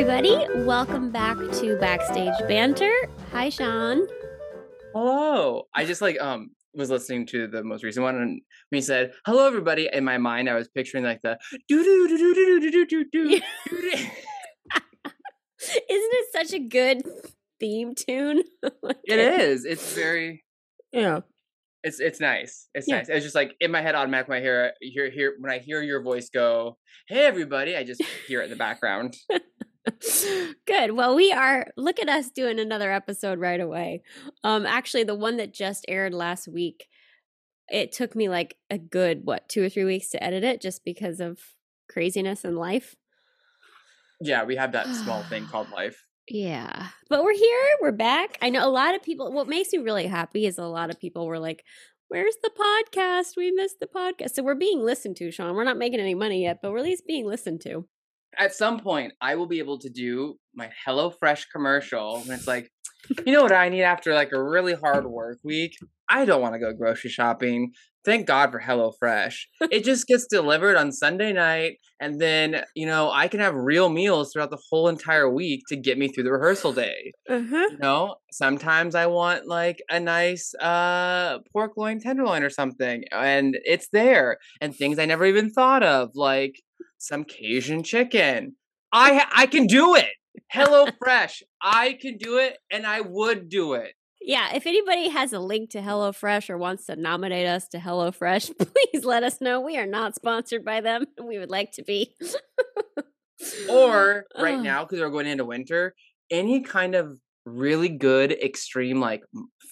everybody. Welcome back to Backstage Banter. Hi, Sean. Hello. I just like um was listening to the most recent one and when he said hello everybody in my mind I was picturing like the do do do do do do do do do Isn't it such a good theme tune? It is. It's very Yeah. it's it's nice. It's Yeah. nice. It's just like in my head automatically when I hear hear hear when I hear your voice go, "Hey everybody," I just hear it in the background. Good. Well, we are look at us doing another episode right away. Um actually the one that just aired last week, it took me like a good what, 2 or 3 weeks to edit it just because of craziness in life. Yeah, we have that small thing called life. Yeah. But we're here, we're back. I know a lot of people what makes me really happy is a lot of people were like, Where's the podcast? We missed the podcast. So we're being listened to, Sean. We're not making any money yet, but we're at least being listened to. At some point, I will be able to do my HelloFresh commercial, and it's like, you know what I need after like a really hard work week? I don't want to go grocery shopping. Thank God for HelloFresh. It just gets delivered on Sunday night, and then you know I can have real meals throughout the whole entire week to get me through the rehearsal day. Uh-huh. You know, sometimes I want like a nice uh pork loin tenderloin or something, and it's there, and things I never even thought of, like some Cajun chicken. I I can do it. Hello Fresh. I can do it, and I would do it. Yeah, if anybody has a link to HelloFresh or wants to nominate us to HelloFresh, please let us know. We are not sponsored by them. and We would like to be. Or right now, because we're going into winter, any kind of really good extreme like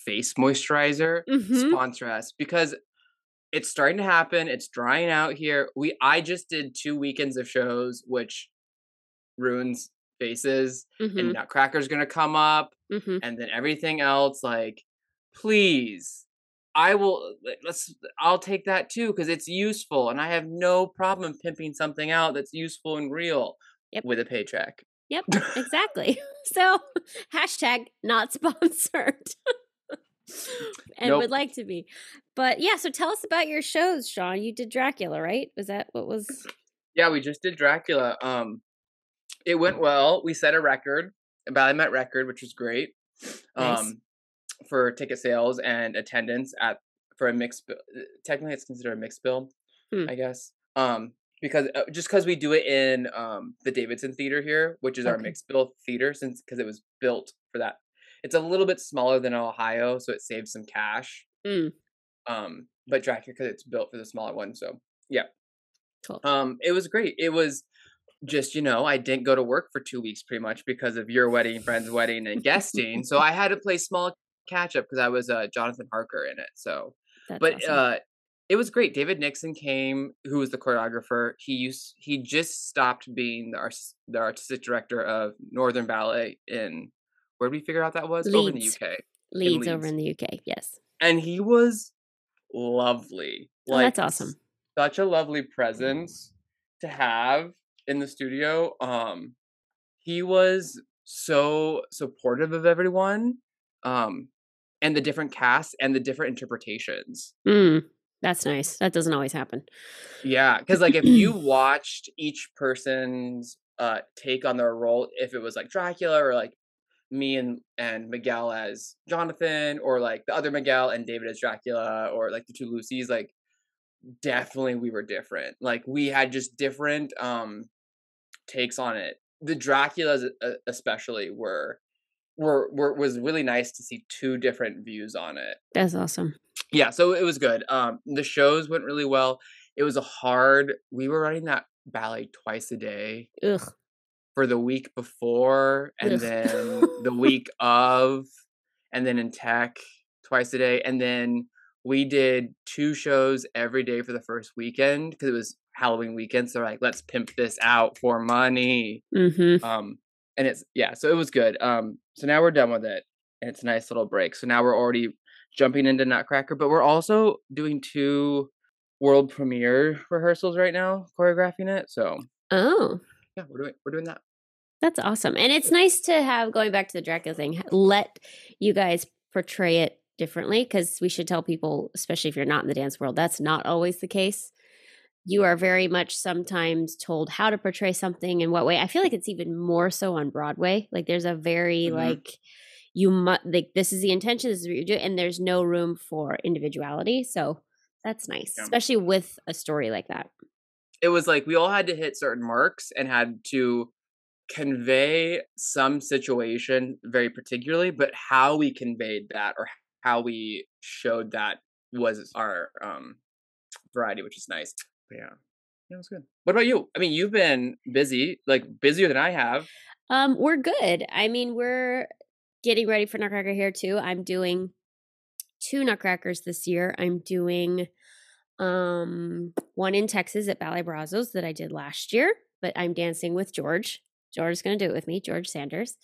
face moisturizer Mhm. sponsor us because it's starting to happen. It's drying out here. We I just did two weekends of shows, which ruins faces, Mhm. and Nutcracker's gonna come up, Mhm. and then everything else. Like, please, I will. let- Let's. I'll take that too because it's useful, and I have no problem pimping something out that's useful and real Yep. with a paycheck. Yep, exactly. So, hashtag not sponsored. and Nope. would like to be. But yeah, so tell us about your shows, Sean. You did Dracula, right? Was that what was Yeah, we just did Dracula. Um, it went well. We set a record, a Ballet Met record, which was great. Nice. Um, for ticket sales and attendance at for a mixed bill. Technically, it's considered a mixed bill, Hmm. I guess. Um, because uh, just because we do it in um the Davidson Theater here, which is our mixed bill theater, since because it was built for that. It's a little bit smaller than Ohio, so it saves some cash. Mm. Um, but Dracula because it's built for the smaller one, so yeah. Cool. Um, it was great. It was just you know I didn't go to work for two weeks pretty much because of your wedding, friend's wedding, and guesting. so I had to play small catch up because I was uh, Jonathan Harker in it. So, That's but awesome. uh, it was great. David Nixon came, who was the choreographer. He used he just stopped being the the artistic director of Northern Ballet in where did we figure out that was over in the Leeds. UK, Leeds over in the UK. Yes. and he was lovely. Oh, that's awesome. Such a lovely presence to have in the studio. Um, he was so supportive of everyone, um, and the different casts and the different interpretations. Mm, that's nice. That doesn't always happen. Yeah, because like if you watched each person's uh take on their role, if it was like Dracula or like me and and Miguel as Jonathan, or like the other Miguel and David as Dracula, or like the two Lucys, like definitely we were different. Like we had just different um takes on it. The Draculas especially were were were was really nice to see two different views on it That's awesome. yeah so it was good um the shows went really well it was a hard we were running that ballet twice a day Ugh. for the week before and Ugh. then the week of and then in tech twice a day and then we did two shows every day for the first weekend because it was halloween weekend so like let's pimp this out for money. Mm-hmm. um and it's yeah so it was good um so now we're done with it and it's a nice little break so now we're already jumping into nutcracker but we're also doing two world premiere rehearsals right now choreographing it so Oh, yeah we're doing we're doing that that's awesome. And it's nice to have going back to the Dracula thing. Let you guys portray it differently because we should tell people, especially if you're not in the dance world, that's not always the case. you are very much sometimes told how to portray something in what way. I feel like it's even more so on Broadway. Like there's a very Mhm. like you must like this is the intention, this is what you're doing, and there's no room for individuality. So that's nice, Yeah. especially with a story like that. it was like we all had to hit certain marks and had to convey some situation very particularly, but how we conveyed that or how we showed that was our um variety, which is nice. Yeah. Yeah, it was good. What about you? I mean, you've been busy, like busier than I have. Um, we're good. I mean, we're getting ready for Nutcracker here too. I'm doing two Nutcrackers this year. I'm doing um one in Texas at Ballet Brazos that I did last year, but I'm dancing with George. George is going to do it with me, George Sanders.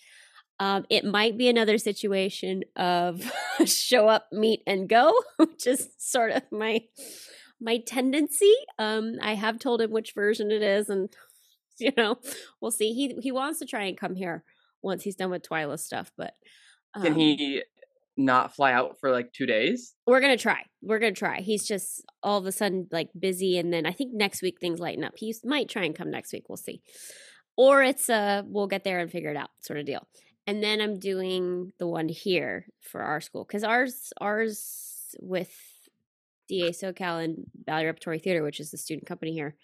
Um, it might be another situation of show up, meet, and go, which is sort of my my tendency. Um, I have told him which version it is, and you know, we'll see. He he wants to try and come here once he's done with Twyla stuff, but Can um, he not fly out for like two days? We're gonna try. We're gonna try. He's just all of a sudden like busy, and then I think next week things lighten up. He might try and come next week. We'll see. Or it's a we'll get there and figure it out sort of deal. And then I'm doing the one here for our school because ours ours with DA SoCal and Valley Repertory Theater, which is the student company here.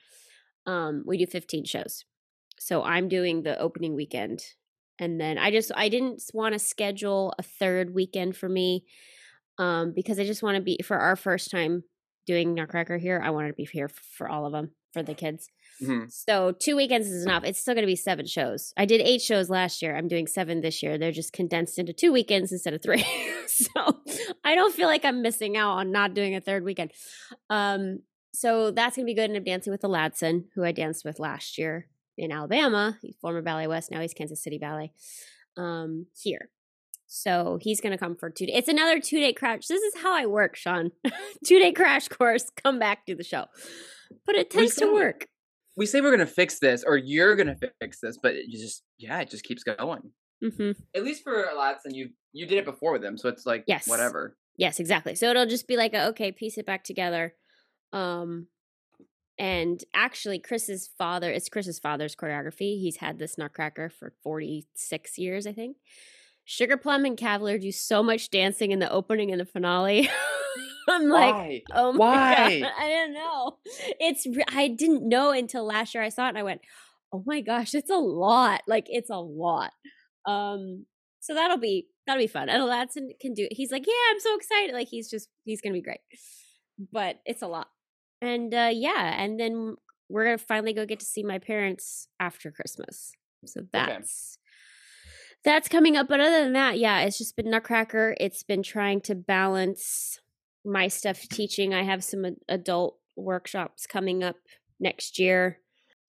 Um, we do 15 shows. So I'm doing the opening weekend. And then I just I didn't want to schedule a third weekend for me um, because I just want to be for our first time doing Nutcracker here. I wanted to be here for all of them for the kids. Mhm. So two weekends is enough. It's still going to be seven shows. I did eight shows last year. I'm doing seven this year. They're just condensed into two weekends instead of three. so I don't feel like I'm missing out on not doing a third weekend. Um, so that's going to be good. And I'm dancing with the Ladson, who I danced with last year in Alabama. He's former Ballet West. Now he's Kansas City Ballet. Um, here. So he's going to come for two days. It's another two day crash. This is how I work, Sean. two day crash course. Come back, do the show. But it tends to work. We say we're gonna fix this, or you're gonna fix this, but it just yeah, it just keeps going. hmm At least for Latson, you you did it before with them, so it's like Yes. whatever. Yes, exactly. So it'll just be like, a, okay, piece it back together. Um, and actually, Chris's father, it's Chris's father's choreography. He's had this Nutcracker for 46 years, I think. Sugar Plum and Cavalier do so much dancing in the opening and the finale. I'm like, Why? oh my Why? god, I don't know. It's I didn't know until last year I saw it and I went, oh my gosh, it's a lot. Like it's a lot. Um, so that'll be that'll be fun. And Ladson can do it. He's like, yeah, I'm so excited. Like he's just he's gonna be great. But it's a lot. And uh yeah, and then we're gonna finally go get to see my parents after Christmas. So that's that's coming up. But other than that, yeah, it's just been Nutcracker. It's been trying to balance my stuff teaching. I have some adult workshops coming up next year.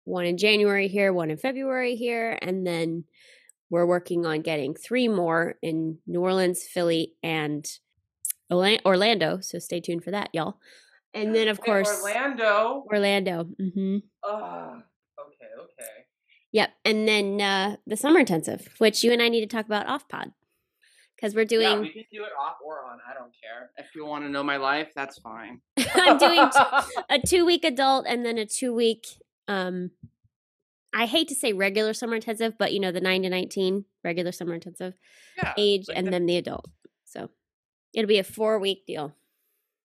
One in January here, one in February here, and then we're working on getting three more in New Orleans, Philly, and Orlando. So stay tuned for that, y'all. And then, of course, Orlando. Orlando. hmm Ah, okay, okay. Yep. And then uh, the summer intensive, which you and I need to talk about off pod because we're Yeah, doing. we can do it off or on. I don't care. If you want to know my life, that's fine. I'm doing t- a two week adult and then a two week. Um, I hate to say regular summer intensive, but you know the nine to nineteen regular summer intensive yeah, age, like and the- then the adult. So it'll be a four week deal.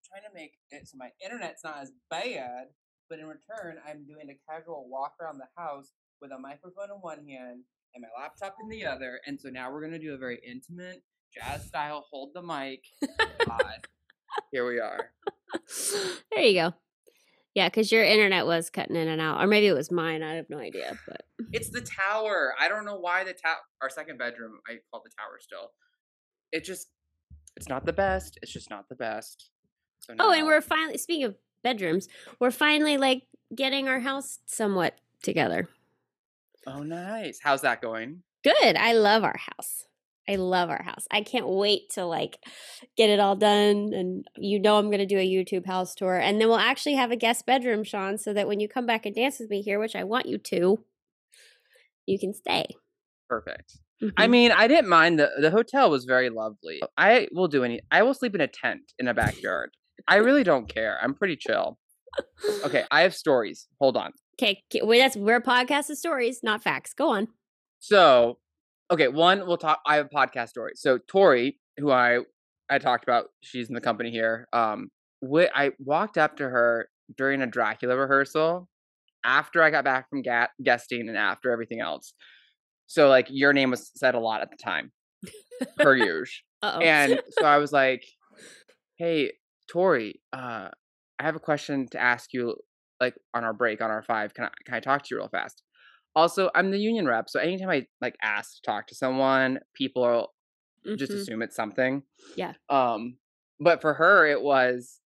trying to make it so my internet's not as bad, but in return, I'm doing a casual walk around the house with a microphone in one hand and my laptop in the other. And so now we're gonna do a very intimate jazz style hold the mic. Here we are. there you go. Yeah, because your internet was cutting in and out, or maybe it was mine. I have no idea, but It's the tower. I don't know why the tower. Our second bedroom, I call the tower still. It just, it's not the best. It's just not the best. So oh, and we're finally speaking of bedrooms, we're finally like getting our house somewhat together. Oh, nice. How's that going? Good. I love our house. I love our house. I can't wait to like get it all done. And you know, I'm going to do a YouTube house tour. And then we'll actually have a guest bedroom, Sean, so that when you come back and dance with me here, which I want you to, you can stay. Perfect. I Mhm. mean, I didn't mind the the hotel was very lovely. I will do any. I will sleep in a tent in a backyard. I really don't care. I'm pretty chill. Okay, I have stories. Hold on. Okay, wait, that's we're a podcast of stories, not facts. Go on. So, okay, one we'll talk. I have a podcast story. So Tori, who I I talked about, she's in the company here. Um, wh- I walked up to her during a Dracula rehearsal after I got back from ga- guesting and after everything else. So like your name was said a lot at the time, per usual. And so I was like, "Hey, Tori, uh, I have a question to ask you. Like on our break on our five, can I can I talk to you real fast? Also, I'm the union rep, so anytime I like ask to talk to someone, people are just Mhm. assume it's something. Yeah. Um, but for her, it was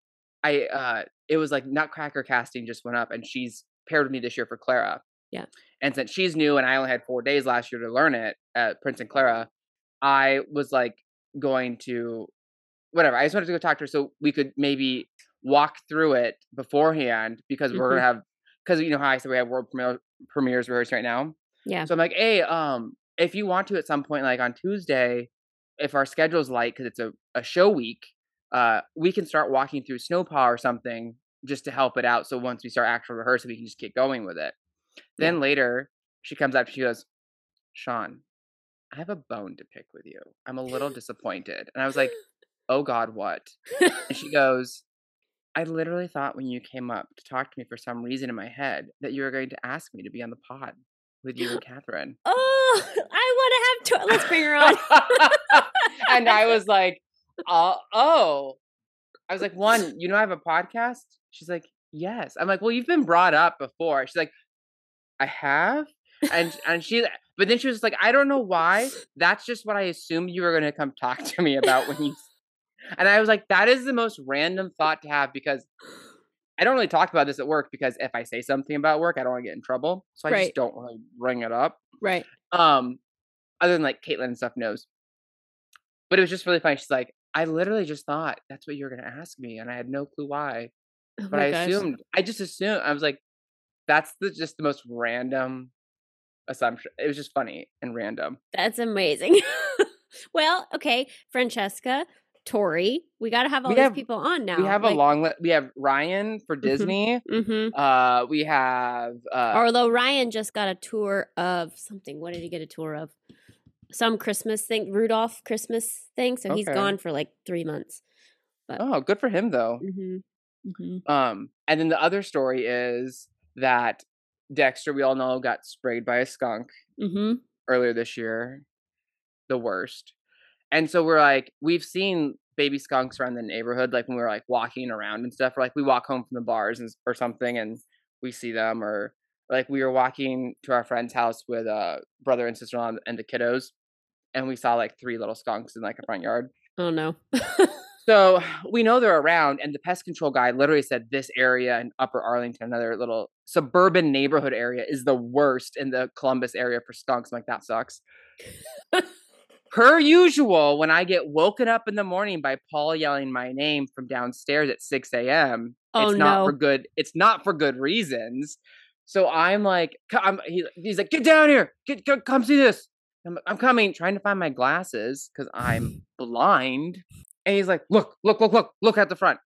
I. uh It was like Nutcracker casting just went up, and she's paired with me this year for Clara. Yeah. And since she's new, and I only had four days last year to learn it at Prince and Clara, I was like going to whatever. I just wanted to go talk to her so we could maybe walk through it beforehand because we're gonna have because you know how I said we have world premiere, premieres rehearsed right now. yeah. So I'm like, hey, um, if you want to at some point, like on Tuesday, if our schedule's light because it's a, a show week, uh, we can start walking through Snow pas or something just to help it out. So once we start actual rehearsal, we can just get going with it. Then later, she comes up, she goes, Sean, I have a bone to pick with you. I'm a little disappointed. And I was like, oh God, what? And she goes, I literally thought when you came up to talk to me for some reason in my head that you were going to ask me to be on the pod with you and Catherine. oh, I want to have. To- Let's bring her on. and I was like, uh, oh. I was like, one, you know, I have a podcast. She's like, yes. I'm like, well, you've been brought up before. She's like, I have. And and she, but then she was like, I don't know why. That's just what I assumed you were going to come talk to me about when you. And I was like, that is the most random thought to have because I don't really talk about this at work because if I say something about work, I don't want to get in trouble. So I Right. just don't really bring it up. right. Um, other than like Caitlin and stuff knows. But it was just really funny. She's like, I literally just thought that's what you were gonna ask me, and I had no clue why. Oh But I gosh. assumed I just assumed I was like, that's the just the most random assumption. It was just funny and random. That's amazing. well, okay, Francesca, Tori, we got to have all We these have- people on now. we have a long list. We have Ryan for Disney. hmm Uh, we have uh, Although Ryan just got a tour of something. What did he get a tour of? Some Christmas thing, Rudolph Christmas thing. So he's Okay. gone for like three months. oh, good for him though. hmm hmm Um, and then the other story is that Dexter, we all know, got sprayed by a skunk. hmm earlier this year, the worst. And so we're like, we've seen baby skunks around the neighborhood, like when we're like walking around and stuff. Or like we walk home from the bars and, or something, and we see them. Or like we were walking to our friend's house with a brother and sister in law and the kiddos, and we saw like three little skunks in like a front yard. Oh no. So we know they're around, and the pest control guy literally said this area in Upper Arlington, another little suburban neighborhood area, is the worst in the Columbus area for skunks. I'm like, that sucks. Per usual, when I get woken up in the morning by Paul yelling my name from downstairs at 6 a.m., Oh, it's not no. for good. It's not for good reasons. So I'm like, I'm, he, he's like, get down here, get, get come see this. I'm, I'm coming, trying to find my glasses because I'm blind. And he's like, look, look, look, look, look at the front.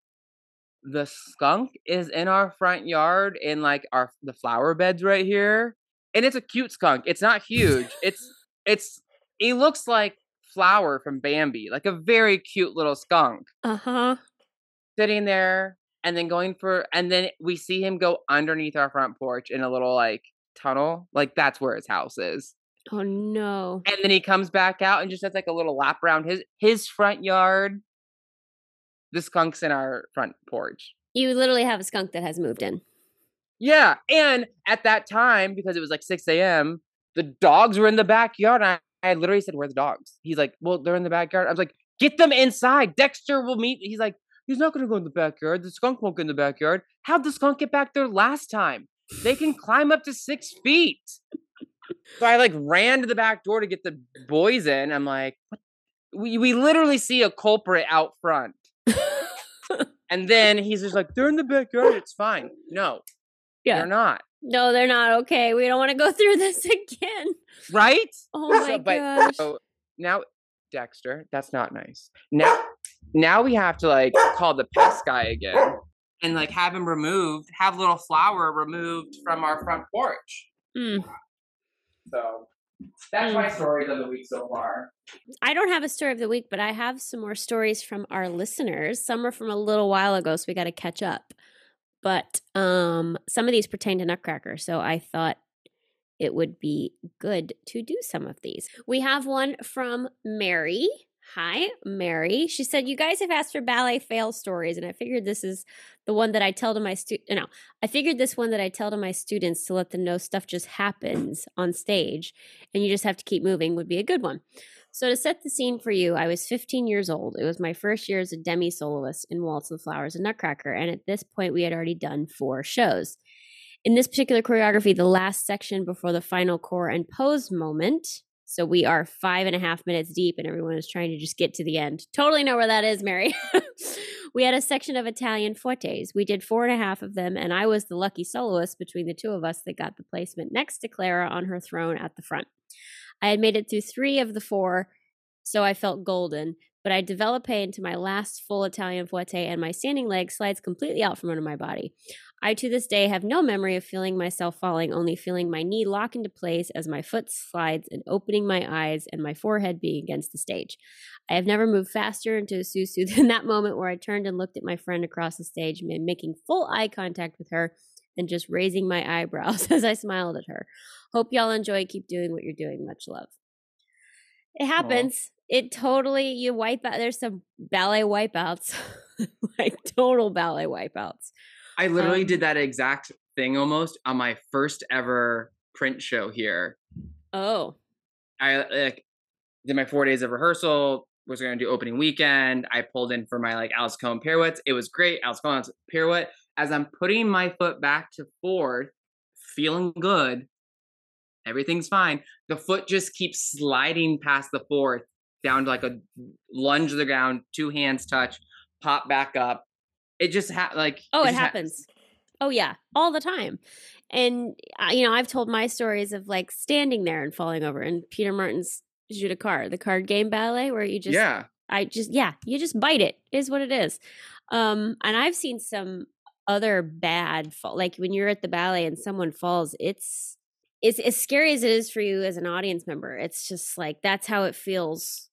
The skunk is in our front yard in like our the flower beds right here. And it's a cute skunk. It's not huge. It's it's he looks like Flower from Bambi, like a very cute little skunk uh huh. sitting there and then going for and then we see him go underneath our front porch in a little like tunnel. Like that's where his house is. Oh no. And then he comes back out and just does like a little lap around his his front yard. The skunk's in our front porch. You literally have a skunk that has moved in. Yeah. And at that time, because it was like 6 a.m., the dogs were in the backyard. I, I literally said, Where are the dogs? He's like, Well, they're in the backyard. I was like, Get them inside. Dexter will meet. He's like, He's not going to go in the backyard. The skunk won't go in the backyard. How'd the skunk get back there last time? They can climb up to six feet. So I like ran to the back door to get the boys in. I'm like, what? We, we literally see a culprit out front. And then he's just like, They're in the backyard. It's fine. No, Yeah. they're not. No, they're not okay. We don't want to go through this again. Right? Oh So, my but- gosh. So now, Dexter, that's not nice. Now, now we have to like call the pest guy again. and like have him removed, have little flower removed from our front porch. Mm. So that's my stories of the week so far. I don't have a story of the week, but I have some more stories from our listeners. Some are from a little while ago, so we got to catch up. But um, some of these pertain to Nutcracker, so I thought it would be good to do some of these. We have one from Mary. Hi, Mary. She said, You guys have asked for ballet fail stories, and I figured this is the one that I tell to my students. No, I figured this one that I tell to my students to let them know stuff just happens on stage and you just have to keep moving would be a good one. So, to set the scene for you, I was 15 years old. It was my first year as a demi soloist in Waltz of the Flowers and Nutcracker, and at this point, we had already done four shows. In this particular choreography, the last section before the final core and pose moment, so we are five and a half minutes deep, and everyone is trying to just get to the end. Totally know where that is, Mary. we had a section of Italian fouettés. We did four and a half of them, and I was the lucky soloist between the two of us that got the placement next to Clara on her throne at the front. I had made it through three of the four, so I felt golden. But I develop into my last full Italian fouetté, and my standing leg slides completely out from under my body. I to this day have no memory of feeling myself falling, only feeling my knee lock into place as my foot slides and opening my eyes and my forehead being against the stage. I have never moved faster into a sous-sus than that moment where I turned and looked at my friend across the stage, making full eye contact with her and just raising my eyebrows as I smiled at her. Hope y'all enjoy. Keep doing what you're doing. Much love. It happens. Aww. It totally, you wipe out. There's some ballet wipeouts, like total ballet wipeouts. I literally um, did that exact thing almost on my first ever print show here. Oh. I like did my four days of rehearsal, was going to do opening weekend. I pulled in for my like à la seconde pirouettes. It was great. à la seconde pirouette. As I'm putting my foot back to fourth, feeling good, everything's fine. The foot just keeps sliding past the fourth down to like a lunge to the ground, two hands touch, pop back up. It just ha- like oh, it, it happens. happens. Oh yeah, all the time. And uh, you know, I've told my stories of like standing there and falling over, and Peter Martins' Cartes, the card game ballet, where you just yeah, I just yeah, you just bite it. Is what it is. Um, and I've seen some other bad fall, like when you're at the ballet and someone falls, it's it's as scary as it is for you as an audience member. It's just like that's how it feels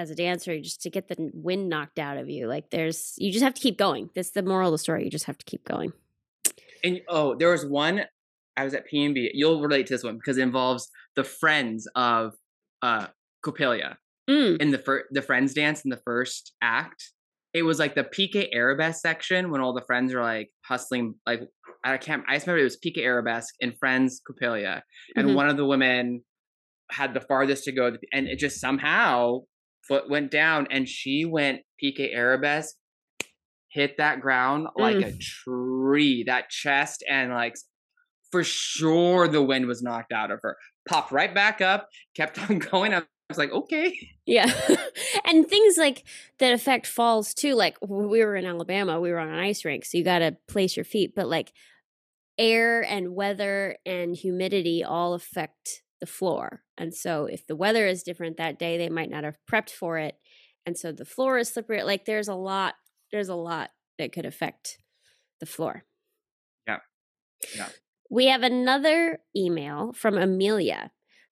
as a dancer, just to get the wind knocked out of you. Like there's, you just have to keep going. That's the moral of the story. You just have to keep going. And oh, there was one. I was at PNB. You'll relate to this one because it involves the friends of uh Coppelia mm. in the first the friends dance in the first act. It was like the Piqué Arabesque section when all the friends are like hustling. Like I can't. I just remember it was Piqué Arabesque and Friends Coppelia, and mm-hmm. one of the women had the farthest to go, and it just somehow foot went down, and she went Piqué Arabesque, hit that ground like mm. a tree. That chest and like for sure the wind was knocked out of her. Popped right back up, kept on going. I was like, okay. Yeah. and things like that affect falls too. Like we were in Alabama, we were on an ice rink, so you got to place your feet. But like air and weather and humidity all affect the floor. And so if the weather is different that day, they might not have prepped for it. And so the floor is slippery. Like there's a lot, there's a lot that could affect the floor. Yeah. Yeah. We have another email from Amelia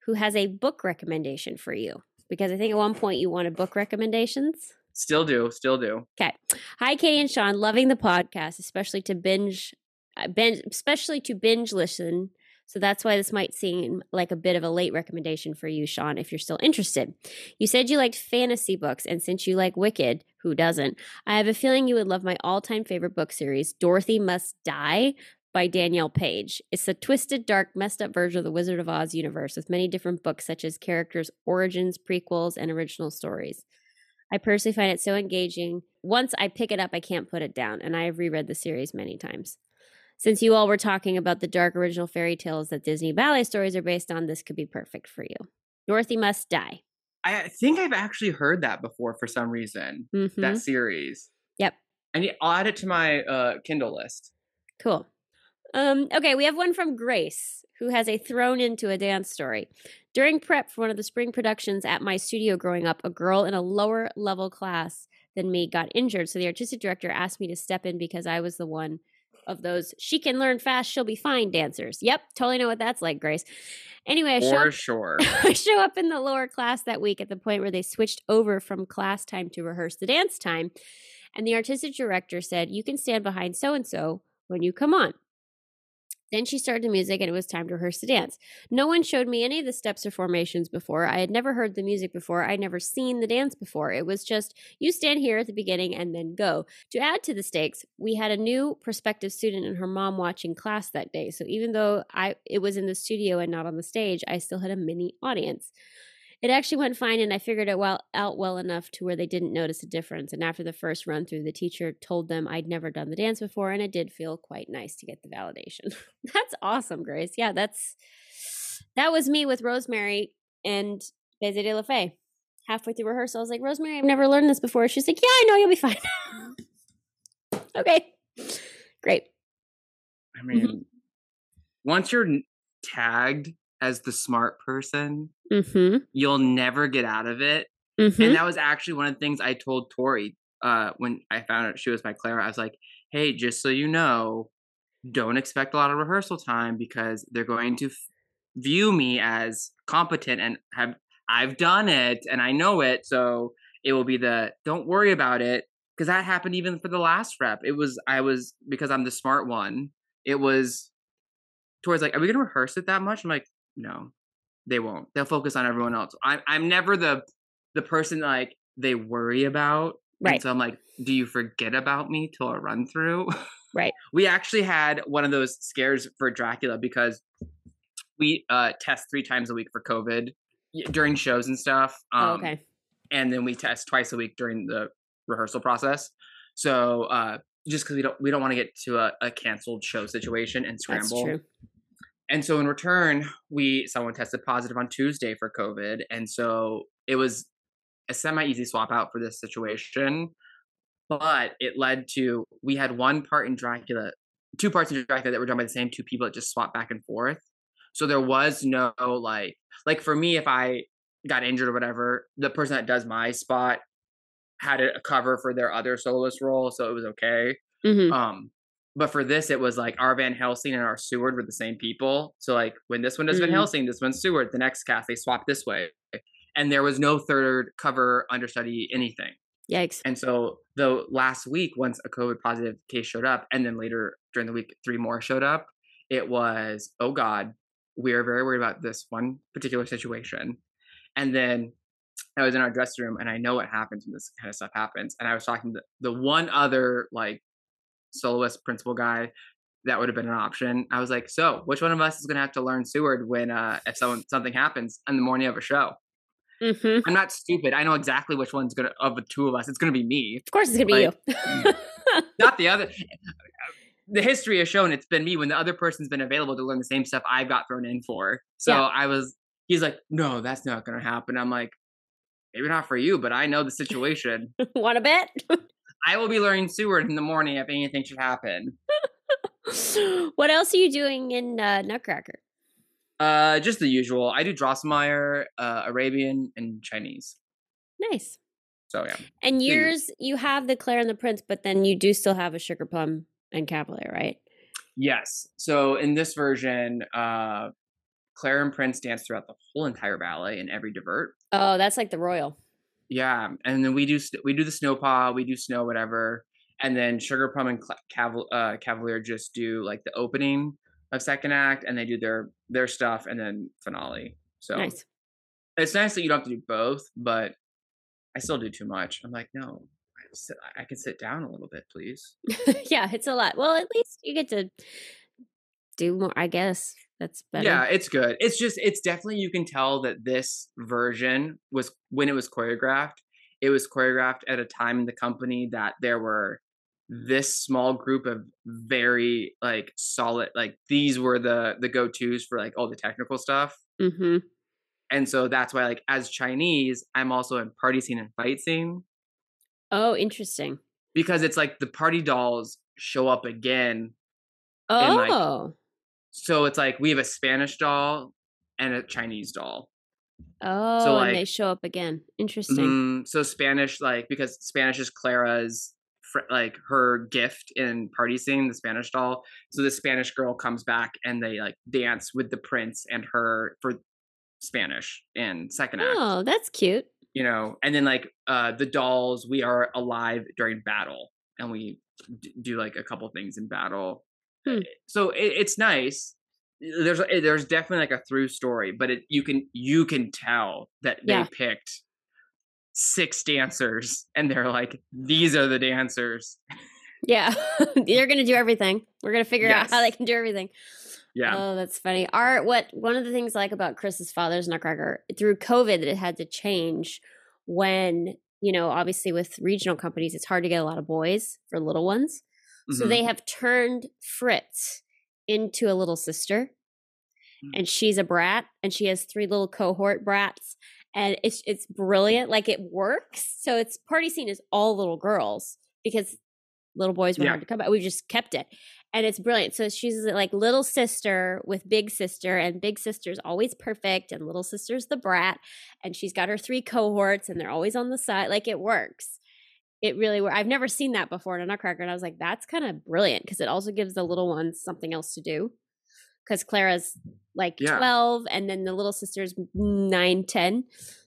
who has a book recommendation for you because I think at one point you wanted book recommendations. Still do, still do. Okay. Hi, Katie and Sean. Loving the podcast, especially to binge, uh, binge, especially to binge listen. So that's why this might seem like a bit of a late recommendation for you, Sean, if you're still interested. You said you liked fantasy books, and since you like Wicked, who doesn't? I have a feeling you would love my all time favorite book series, Dorothy Must Die by Danielle Paige. It's a twisted, dark, messed up version of the Wizard of Oz universe with many different books, such as characters' origins, prequels, and original stories. I personally find it so engaging. Once I pick it up, I can't put it down, and I have reread the series many times. Since you all were talking about the dark original fairy tales that Disney ballet stories are based on, this could be perfect for you. Dorothy Must Die. I think I've actually heard that before for some reason. Mm-hmm. That series. Yep. And I'll add it to my uh, Kindle list. Cool. Um, okay, we have one from Grace, who has a thrown into a dance story. During prep for one of the spring productions at my studio growing up, a girl in a lower level class than me got injured. So the artistic director asked me to step in because I was the one of those she can learn fast, she'll be fine dancers. Yep, totally know what that's like, Grace. Anyway, I show, For up, sure. I show up in the lower class that week at the point where they switched over from class time to rehearse the dance time. And the artistic director said, You can stand behind so and so when you come on. Then she started the music and it was time to rehearse the dance. No one showed me any of the steps or formations before. I had never heard the music before. I'd never seen the dance before. It was just you stand here at the beginning and then go. To add to the stakes, we had a new prospective student and her mom watching class that day. So even though I it was in the studio and not on the stage, I still had a mini audience. It actually went fine, and I figured it well out well enough to where they didn't notice a difference. And after the first run through, the teacher told them I'd never done the dance before, and it did feel quite nice to get the validation. that's awesome, Grace. Yeah, that's that was me with Rosemary and Baiser de la Fée. Halfway through rehearsal, I was like, Rosemary, I've never learned this before. She's like, Yeah, I know, you'll be fine. okay, great. I mm-hmm. mean, once you're tagged as the smart person, Mm-hmm. you'll never get out of it. Mm-hmm. And that was actually one of the things I told Tori uh, when I found out she was my Clara. I was like, hey, just so you know, don't expect a lot of rehearsal time because they're going to f- view me as competent and have I've done it and I know it. So it will be the don't worry about it because that happened even for the last rep. It was I was because I'm the smart one. It was Tori's like, are we gonna rehearse it that much? I'm like, no, they won't. They'll focus on everyone else. I'm I'm never the the person like they worry about. And Right. so I'm like, do you forget about me till a run through? Right. we actually had one of those scares for Dracula because we uh test three times a week for COVID during shows and stuff. Um, oh, okay. And then we test twice a week during the rehearsal process. So uh just because we don't we don't want to get to a, a canceled show situation and That's scramble. And so in return, we someone tested positive on Tuesday for COVID, and so it was a semi easy swap out for this situation. But it led to we had one part in Dracula, two parts in Dracula that were done by the same two people that just swapped back and forth. So there was no like like for me if I got injured or whatever, the person that does my spot had a cover for their other soloist role, so it was okay. Mm-hmm. Um, but for this, it was like our Van Helsing and our Seward were the same people. So like when this one does Van Mm. Helsing, this one's Seward. The next cast they swap this way, and there was no third cover, understudy, anything. Yikes. And so the last week, once a COVID positive case showed up, and then later during the week, three more showed up, it was, oh God, we are very worried about this one particular situation. And then I was in our dressing room, and I know what happens when this kind of stuff happens. And I was talking to the one other like soloist principal guy that would have been an option. I was like, so which one of us is going to have to learn Seward when uh, if someone something happens in the morning of a show? Mm-hmm. I'm not stupid. I know exactly which one's gonna of the two of us. It's gonna be me Of course, it's gonna be you. not the other. The history has shown it's been me when the other person's been available to learn the same stuff I've got thrown in for. So Yeah. I was, he's like, no, that's not going to happen. I'm like, maybe not for you, but I know the situation. Want to bet? I will be learning Seward in the morning if anything should happen. what else are you doing in uh, Nutcracker? Uh, just the usual. I do Drosselmeyer, uh, Arabian, and Chinese. Nice. So yeah, And yours, you have the Claire and the Prince, but then you do still have a Sugar Plum and Cavalier, right? yes. So in this version, uh, Claire and Prince dance throughout the whole entire ballet in every divert. Oh, that's like the Royal. Yeah, and then we do we do the snow pas, we do snow whatever, and then Sugar Plum and Caval- uh, Cavalier just do like the opening of second act, and they do their their stuff, and then finale. So Nice. it's nice that you don't have to do both, but I still do too much. I'm like, no, I, sit, I can sit down a little bit, please. yeah, it's a lot. Well, at least you get to do more, I guess. That's better. Yeah, it's good. It's just it's definitely you can tell that this version was when it was choreographed, it was choreographed at a time in the company that there were this small group of very like solid like these were the the go-tos for like all the technical stuff. Mm-hmm. And so that's why like as Chinese, I'm also in party scene and fight scene Oh, interesting. because it's like the party dolls show up again Oh, And, like, so it's like we have a Spanish doll and a Chinese doll. Oh, like- and they show up again. Interesting. Mhm. So Spanish, like because Spanish is Clara's fr- like her gift in party scene, the Spanish doll. So the Spanish girl comes back and they like dance with the prince and her for Spanish in second act. Oh, that's cute. You know, and then like uh the dolls, we are alive during battle, and we d- do like a couple things in battle. Hmm. Eh, so it, it's nice. Eh, there's eh, there's definitely like a through story, but it you can you can tell that they picked six dancers and they're like these are the dancers. Yeah. They're going to do everything. We're going to figure out how they can do everything. Yeah. Oh, that's funny. Our what one of the things I like about Chris's father's Nutcracker through COVID, it had to change when you know, obviously with regional companies, it's hard to get a lot of boys for little ones. So Mhm. they have turned Fritz into a little sister, Mm. and she's a brat, and she has three little cohort brats, and it's it's brilliant. Like it works. So its party scene is all little girls because little boys were Yeah. hard to come by. We've just kept it, and it's brilliant. So she's like little sister with big sister, and big sister's always perfect, and little sister's the brat, and she's got her three cohorts, and they're always on the side. Like it works it really I've never seen that before in a Nutcracker, and I was like, that's kind of brilliant because it also gives the little ones something else to do. Because Clara's like Yeah. twelve, and then the little sister's nine, ten,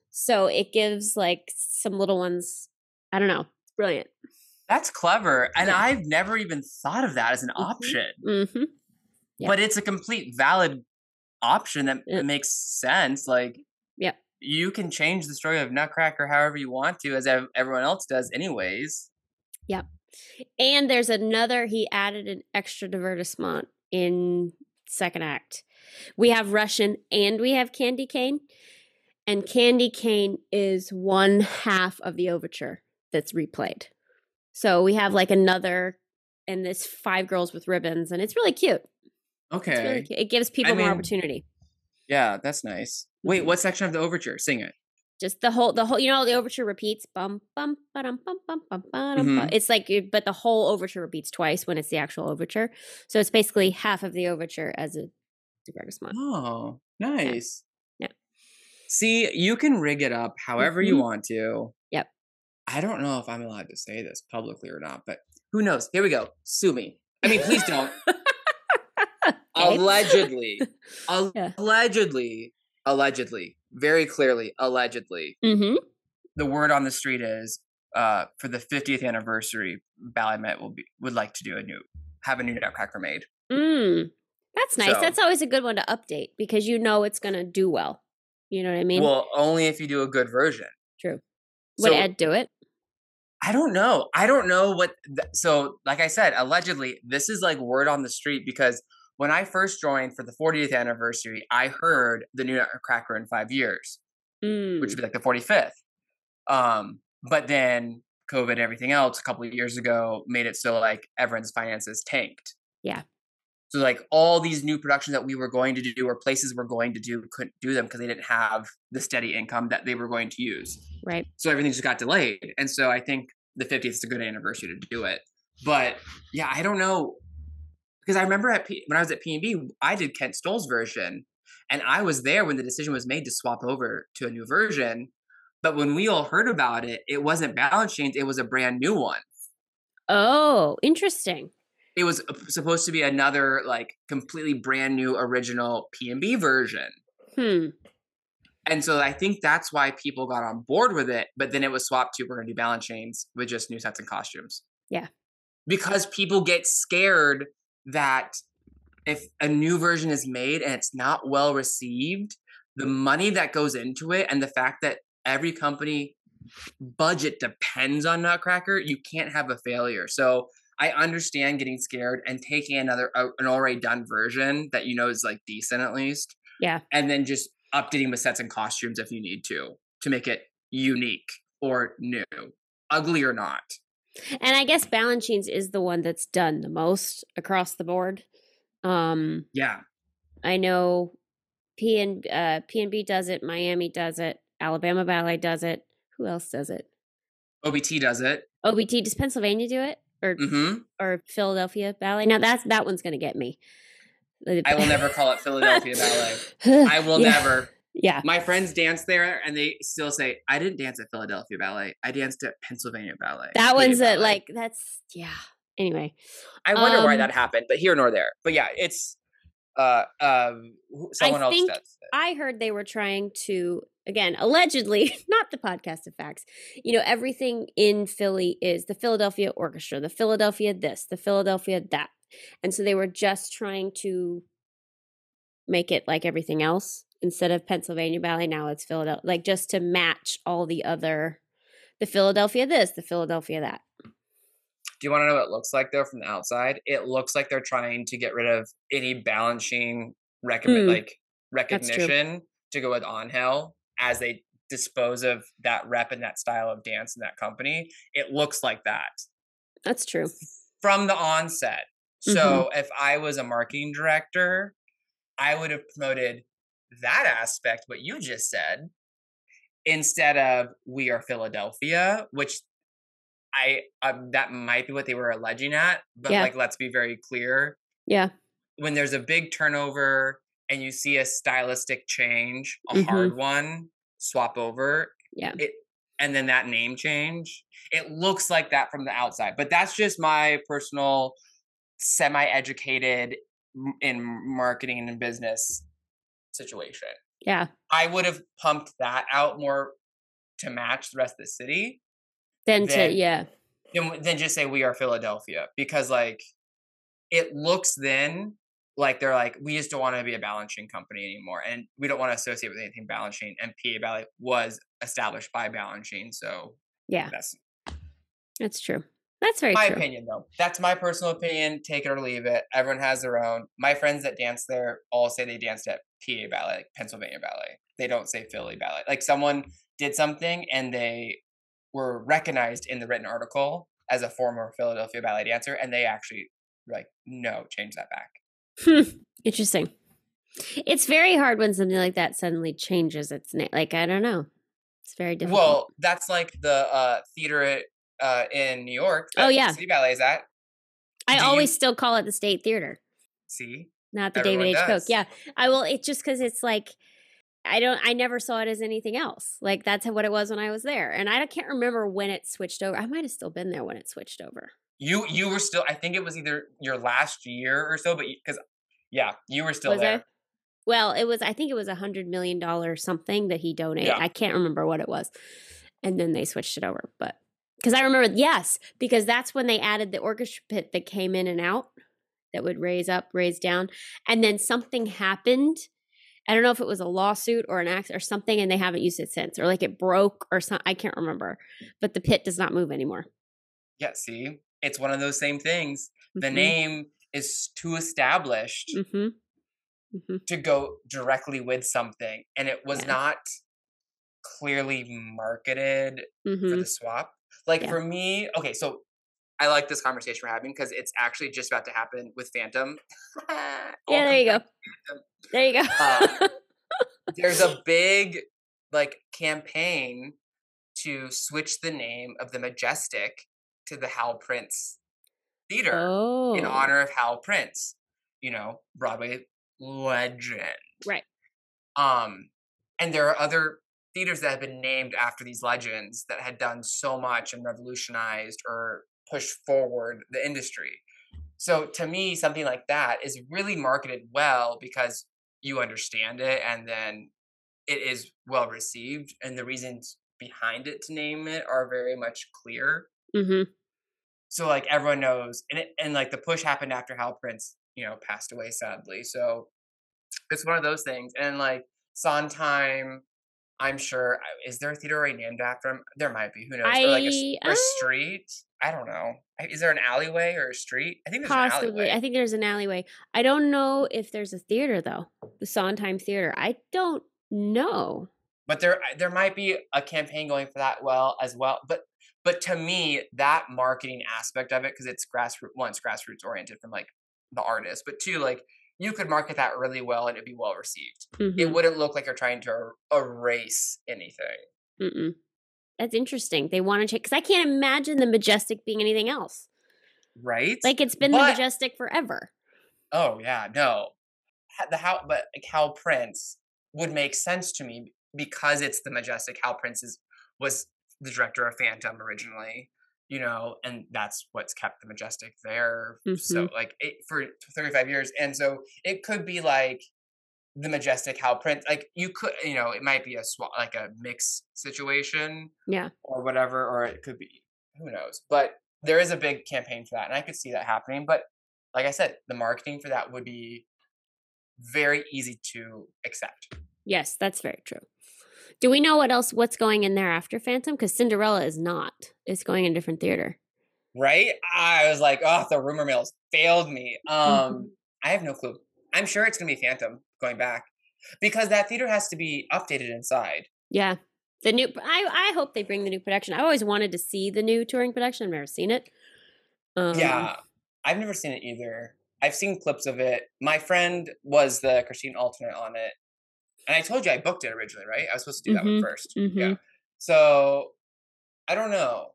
so it gives like some little ones. I don't know, it's brilliant. That's clever. And Yeah. I've never even thought of that as an Mhm. option. Mm-hmm. Yeah. But it's a complete valid option that makes sense. Like Yep. You can change the story of Nutcracker however you want to, as everyone else does, anyways. Yep. And there's another. He added an extra divertissement in second act. We have Russian and we have Candy Cane, and Candy Cane is one half of the overture that's replayed. So we have like another, and this five girls with ribbons, and it's really cute. Okay. Really cute. It gives people more mean- opportunity. Yeah, that's nice. Wait, Mhm. what section of the overture? Sing it. Just the whole, the whole, you know, the overture repeats. Bum bum ba-dum, bum bum bum ba-dum, bum. Mhm. It's like, but the whole overture repeats twice when it's the actual overture. So it's basically half of the overture as a divertissement. Oh, nice. Yeah. See, you can rig it up however you Mhm. want to. Yep. I don't know if I'm allowed to say this publicly or not, but who knows? Here we go. Sue me. I mean, please don't. Okay. allegedly. Yeah. Allegedly. Allegedly. Very clearly, allegedly. Mm-hmm. The word on the street is uh, for the 50th anniversary, Ballet Met will be would like to do a new have a new Nutcracker made. Mm. That's nice. So- That's always a good one to update because you know it's going to do well. You know what I mean? well, only if you do a good version. True. Would So- Ed do it? I don't know. I don't know what. Th- so, like I said, allegedly, this is like word on the street because when I first joined for the 40th anniversary, I heard the new Nutcracker in five years, Mm. which would be like the 45th. Um, but then COVID and everything else a couple of years ago made it so like everyone's finances tanked. Yeah. So like all these new productions that we were going to do or places we're going to do couldn't do them because they didn't have the steady income that they were going to use right. so everything just got delayed and so i think the 50th is a good anniversary to do it but yeah i don't know because i remember at P- when i was at p&b i did Kent Stowell's version and i was there when the decision was made to swap over to a new version but when we all heard about it it wasn't Balanchine's it was a brand new one Oh, interesting. it was supposed to be another like completely brand new original p&b version Hmm. And so I think that's why people got on board with it. But then it was swapped to we're going to do Balanchine's with just new sets and costumes. Yeah. Because people get scared that if a new version is made and it's not well received, the money that goes into it and the fact that every company budget depends on Nutcracker, you can't have a failure. So I understand getting scared and taking another a- an already done version that you know is like decent at least Yeah. and then just updating with sets and costumes if you need to to make it unique or new ugly or not And I guess Balanchines is the one that's done the most across the board. Um, yeah I know P and uh, P and B does it. Miami does it. Alabama Ballet does it. Who else does it? obt does it OBT does Pennsylvania do it or mm-hmm. or Philadelphia Ballet? Now that's that one's gonna get me. i will never call it philadelphia ballet i will Yeah. never Yeah. My friends dance there and they still say, I didn't dance at Philadelphia Ballet. I danced at Pennsylvania Ballet. That one's a, Ballet." like that's yeah. Anyway, I wonder why um, that happened, but here nor there. But yeah, it's uh um someone else think. I heard they were trying to again allegedly not the podcast of facts. You know, everything in Philly is the Philadelphia Orchestra, the Philadelphia this, the Philadelphia that, and so they were just trying to make it like everything else instead of Pennsylvania Ballet. Now it's Philadelphia, like just to match all the other, the Philadelphia this, the Philadelphia that. Do you want to know what it looks like though from the outside? It looks like they're trying to get rid of any Balanchine recommend Hmm. like recognition to go with Angel as they dispose of that rep and that style of dance in that company. It looks like that That's true. from the onset. Mm-hmm. So if I was a marketing director, I would have promoted that aspect, what you just said, instead of we are Philadelphia, which I um, that might be what they were alleging at, but Yeah. like let's be very clear. Yeah. When there's a big turnover and you see a stylistic change, a Mhm. hard one, swap over, Yeah. it and then that name change, it looks like that from the outside. But that's just my personal semi-educated in marketing and business situation. Yeah. I would have pumped that out more to match the rest of the city than to yeah. than, than just say we are Philadelphia because like it looks then like they're like we just don't want to be a Balanchine company anymore and we don't want to associate with anything Balanchine and PA Ballet was established by Balanchine so Yeah. that's That's true. That's very my true. opinion though that's my personal opinion take it or leave it everyone has their own my friends that dance there all say they danced at PA Ballet like Pennsylvania Ballet they don't say Philly Ballet like someone did something and they were recognized in the written article as a former Philadelphia ballet dancer and they actually like no change that back Hmm. Interesting. It's very hard when something like that suddenly changes its name. Like I don't know. It's very difficult. well that's like the uh theater at, uh in New York Oh, yeah. City Ballet is at I do always you- still call it the State Theater, see not the Everyone David H. Does. Yeah, I will. It's just because it's like I don't. I never saw it as anything else. Like that's what it was when I was there, and I can't remember when it switched over. I might have still been there when it switched over. You you were still I think it was either your last year or so, but because yeah, you were still was there. I? Well, it was. I think it was a hundred million dollar something that he donated. Yeah. I can't remember what it was, and then they switched it over. But because I remember, yes, because that's when they added the orchestra pit that came in and out, that would raise up, raise down, and then something happened. I don't know if it was a lawsuit or an accident or something, and they haven't used it since, or like it broke or something. I can't remember, but the pit does not move anymore. Yeah, see, it's one of those same things. The Mhm. name is too established Mm-hmm. Mm-hmm. to go directly with something, and it was Yeah. not clearly marketed for Mm-hmm. the swap. Like Yeah. for me, okay, so I like this conversation we're having because it's actually just about to happen with Phantom. Yeah, there you go. There you go. Uh, There's a big like campaign to switch the name of the Majestic to the Hal Prince Theater oh, in honor of Hal Prince, you know, Broadway legend. right. Um, and there are other theaters that have been named after these legends that had done so much and revolutionized or pushed forward the industry. So to me, something like that is really marketed well because you understand it and then it is well received and the reasons behind it to name it are very much clear. Mm-hmm. So like everyone knows and it, and like the push happened after Hal Prince, you know, passed away sadly. So it's one of those things. And like Sondheim, I'm sure is there a theater already named after him? There might be. Who knows? or like a, I- or a uh, street. I don't know. Is there an alleyway or a street? I think there's an Possibly. alleyway. I think there's an alleyway. I don't know if there's a theater though. The Sondheim Theater. I don't know. but there there might be a campaign going for that well as well. But but to me, that marketing aspect of it, because it's grassroots one, it's grassroots oriented from like the artist, but two, like you could market that really well and it'd be well received. It Mhm. wouldn't look like you're trying to er- erase anything. Mm-mm. That's interesting. They want to change because I can't imagine the majestic being anything else. Right? Like it's been the majestic forever. Oh yeah, no. The how but like Hal Prince would make sense to me because it's the majestic. Hal Prince is was the director of Phantom originally, you know, and that's what's kept the majestic there. So Mhm. like it, for 35 years, and so it could be like the majestic Hal Prince. Like you could, you know, it might be a swap, like a mix situation Yeah. or whatever, or it could be who knows. But there is a big campaign for that, and I could see that happening. But like I said, the marketing for that would be very easy to accept. Yes, that's very true. Do we know what else what's going in there after Phantom? Because Cinderella is not. It's going in a different theater. Right? I was like, oh, the rumor mills failed me. Um, Mhm. I have no clue. I'm sure it's gonna be Phantom going back because that theater has to be updated inside. Yeah. The new I I hope they bring the new production. I always wanted to see the new touring production. I've never seen it. Um, yeah, I've never seen it either. I've seen clips of it. My friend was the Christine alternate on it, and I told you I booked it originally, right? I was supposed to do that Mhm, one 1st Yeah. mhm. So I don't know.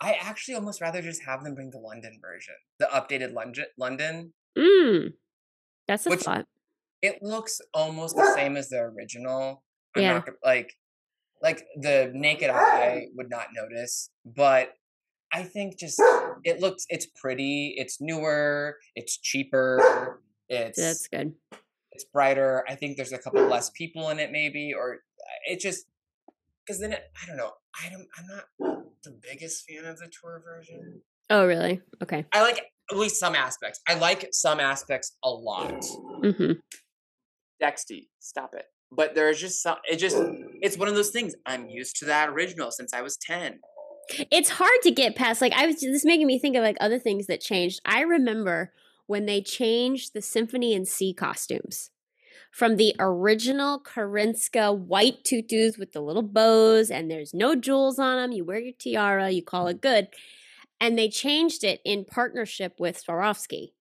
I actually almost rather just have them bring the London version, the updated London. London. Mm. That's a thought. It looks almost the same as the original. I'm Yeah. not like like the naked eye would not notice, but I think just it looks it's pretty, it's newer, it's cheaper, it's That's good. It's brighter. I think there's a couple less people in it, maybe, or it just because then it, I don't know. I don't. I'm not the biggest fan of the tour version. Oh, really? Okay. I like at least some aspects. I like some aspects a lot. hmm Dexty, stop it. But there's just some. It just it's one of those things. I'm used to that original since I was ten. It's hard to get past. Like I was just making me think of like other things that changed. I remember when they changed the Symphony in C costumes from the original Karinska white tutus with the little bows and there's no jewels on them. You wear your tiara, you call it good. And they changed it in partnership with Swarovski.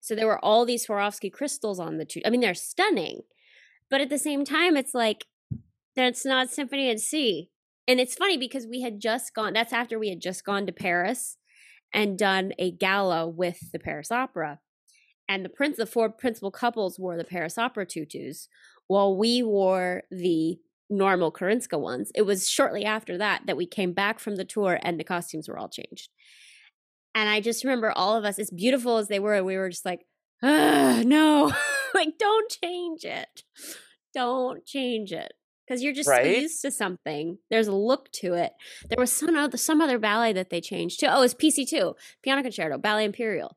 So there were all these Swarovski crystals on the two. I mean, they're stunning. But at the same time, it's like that's not Symphony in C. And it's funny because we had just gone, that's after we had just gone to Paris and done a gala with the Paris Opera. And the prince, the four principal couples wore the Paris Opera tutus, while we wore the normal Karinska ones. It was shortly after that that we came back from the tour and the costumes were all changed. And I just remember all of us, as beautiful as they were, we were just like, no, like don't change it. Don't change it. Because you're just Right? used to something. There's a look to it. There was some other some other ballet that they changed too. Oh, it's PC two, Piano Concerto, Ballet Imperial.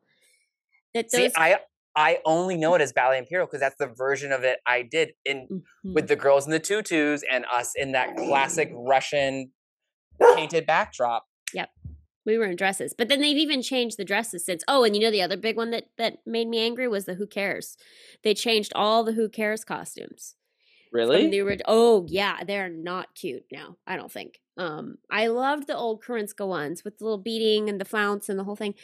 That See, I I only know it as Ballet Imperial because that's the version of it I did in Mhm. with the girls in the tutus and us in that classic Russian painted backdrop. Yep. We were in dresses, but then they've even changed the dresses since. Oh, and you know the other big one that that made me angry was the Who Cares. They changed all the Who Cares costumes. Really? From the orig- oh yeah, they're not cute now. I don't think. Um, I loved the old Karinska ones with the little beading and the flounce and the whole thing.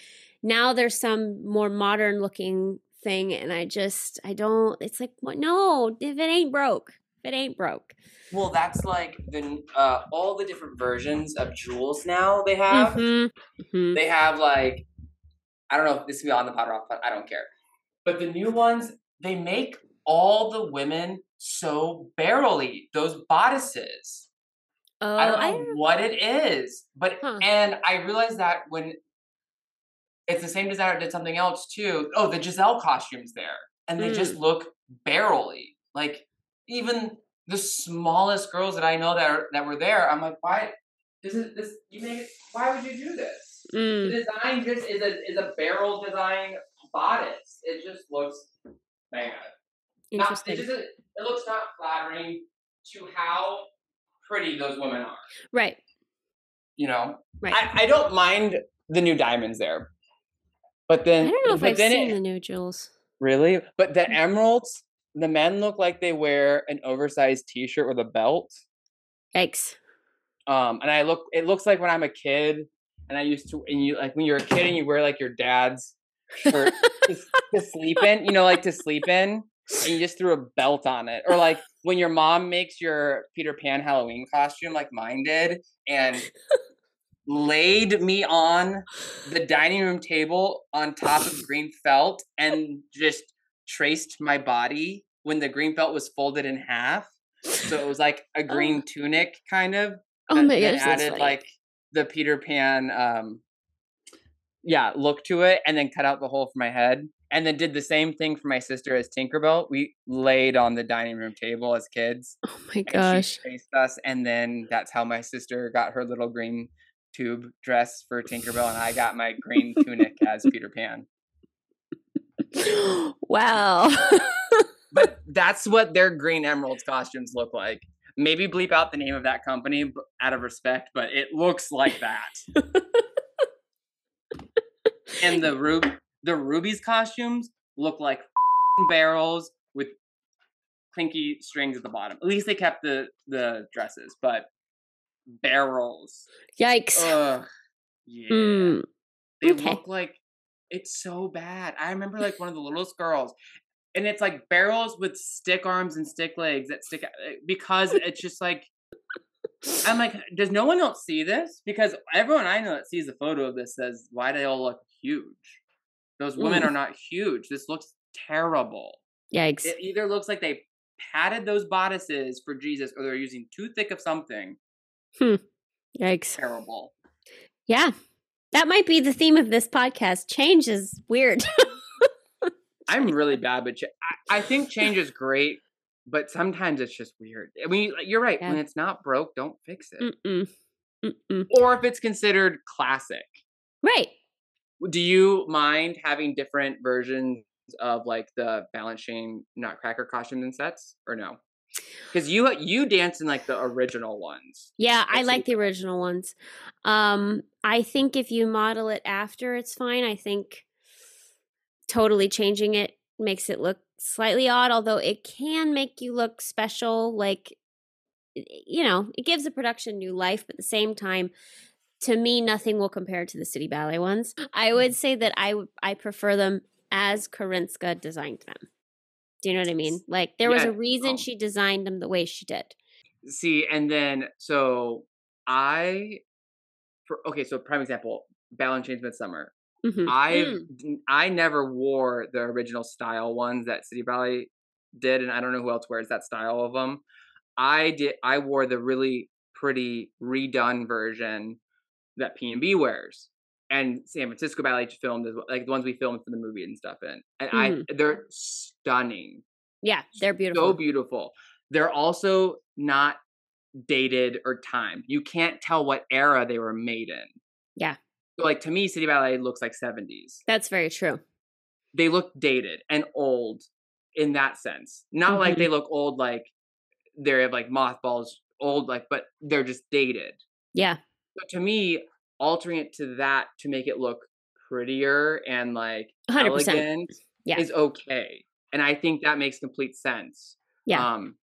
Now there's some more modern looking thing, and I just I don't. It's like what? No, if it ain't broke, if it ain't broke. Well, that's like the uh, all the different versions of jewels now they have. Mhm, mhm. They have like I don't know if this will be on the pot rock, but I don't care. But the new ones, they make all the women so barely Those bodices. Oh, I don't know I don't what it is, but Huh. and I realized that when it's the same designer did something else too. Oh, the Giselle costumes there, and they just look barrelly. Like even the smallest girls that I know that are, that were there, I'm like, why? This is this. You make it. Why would you do this? Mm, The design just is a is a barrel design bodice. It just looks bad. Not, interesting. it just it looks not flattering to how pretty those women are. right, You know, right. I, I don't mind the new diamonds there, but then I don't know if I've seen it, the new jewels. really, but Mm. the emeralds, the men look like they wear an oversized T-shirt with a belt. Yikes. Um, and I look, it looks like when I'm a kid, and I used to, and you like when you're a kid and you wear like your dad's shirt to, to sleep in, you know, like to sleep in, and you just threw a belt on it, or like when your mom makes your Peter Pan Halloween costume, like mine did, and laid me on the dining room table on top of green felt and just traced my body when the green felt was folded in half So it was like a green tunic kind of. Oh that- my gosh, added funny. like the Peter Pan um yeah, look to it and then cut out the hole for my head. And then did the same thing for my sister as Tinkerbell. We laid on the dining room table as kids. oh my gosh. she chased us, and then that's how my sister got her little green tube dress for Tinkerbell, and I got my green tunic as Peter Pan. wow. But that's what their green emeralds costumes look like. Maybe bleep out the name of that company out of respect, but it looks like that. and the rub the Ruby's costumes look like barrels with clinky strings at the bottom. At least they kept the the dresses, but barrels. Yikes. Ugh. Yeah. Mm, They okay. look like it's so bad. I remember like one of the littlest girls, and it's like barrels with stick arms and stick legs that stick out eh, because it's just like I'm like, does no one else see this? Because everyone I know that sees the photo of this says, why do they all look huge? Those women Mm. are not huge. This looks terrible. Yikes. It either looks like they padded those bodices for Jesus or they're using too thick of something. Hmm. Yikes. Terrible. Yeah. That might be the theme of this podcast. Change is weird. I'm really bad, but ch- I, I think change is great, but sometimes it's just weird. I mean, you're right. When it's not broke, don't fix it. Mm-mm. Mm-mm. Or if it's considered classic, Right. Do you mind having different versions of like the Balanchine nutcracker costumes and sets, or no? Because you you dance in like the original ones. Yeah, I like the original ones. Um, I think if you model it after, it's fine. I think totally changing it makes it look slightly odd, although it can make you look special. Like, you know, it gives the production new life, but at the same time, to me, nothing will compare to the City Ballet ones. I would say that I I prefer them as Karinska designed them. Do you know what I mean? Like, there was Yeah, a reason um, she designed them the way she did. See, and then so I, for, okay, so prime example, Balanchine's Midsummer. Mhm. I Mm. I never wore the original style ones that City Ballet did, and I don't know who else wears that style of them. I did. I wore the really pretty redone version that PNB wears, and San Francisco Ballet filmed as well, like the ones we filmed for the movie and stuff in. And I, they're stunning, Yeah, they're beautiful. so beautiful. They're also not dated or timed. You can't tell what era they were made in. Yeah. So, like to me, City Ballet looks like 70s. That's very true. They look dated and old in that sense. Not like Mhm. they look old like they have like mothballs old like but they're just dated. Yeah. So to me, altering it to that to make it look prettier and like 100%. elegant Yeah. is okay. And I think that makes complete sense. Yeah. Um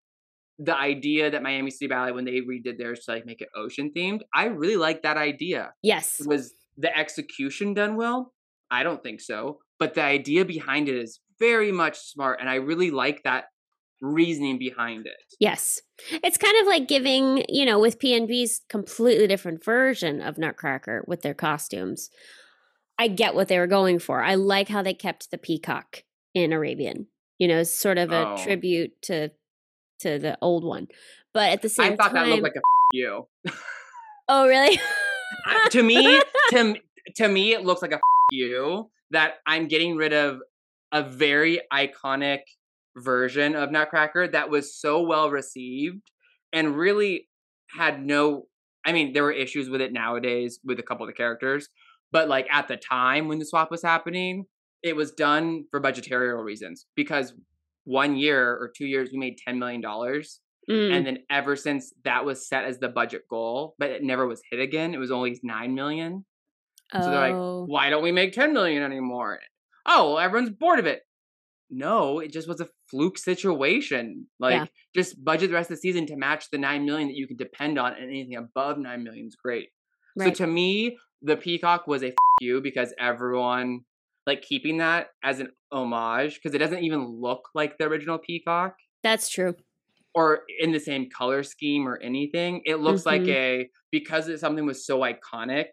the idea that Miami City Ballet when they redid theirs to like make it ocean themed, I really like that idea. Yes. Was the execution done well? I don't think so. But the idea behind it is very much smart and I really like that reasoning behind it. Yes. It's kind of like giving, you know, with PNB's completely different version of Nutcracker with their costumes. I get what they were going for. I like how they kept the peacock in Arabian. You know, sort of a Oh. tribute to to the old one. But at the same I thought time that looked like a you. Oh, really? To me, to to me, it looks like a you that I'm getting rid of a very iconic version of Nutcracker that was so well received and really had no. I mean, there were issues with it nowadays with a couple of the characters, but like at the time when the swap was happening, it was done for budgetary reasons because one year or two years we made ten million dollars Mm, and then ever since that was set as the budget goal but it never was hit again it was only 9 million so they're like oh. why don't we make 10 million anymore oh well, everyone's bored of it no it just was a fluke situation like Yeah. just budget the rest of the season to match the 9 million that you can depend on and anything above 9 million is great Right. so to me the peacock was a f- you because everyone like keeping that as an homage because it doesn't even look like the original peacock That's true. or in the same color scheme or anything. It looks like Mhm. a because it, something was so iconic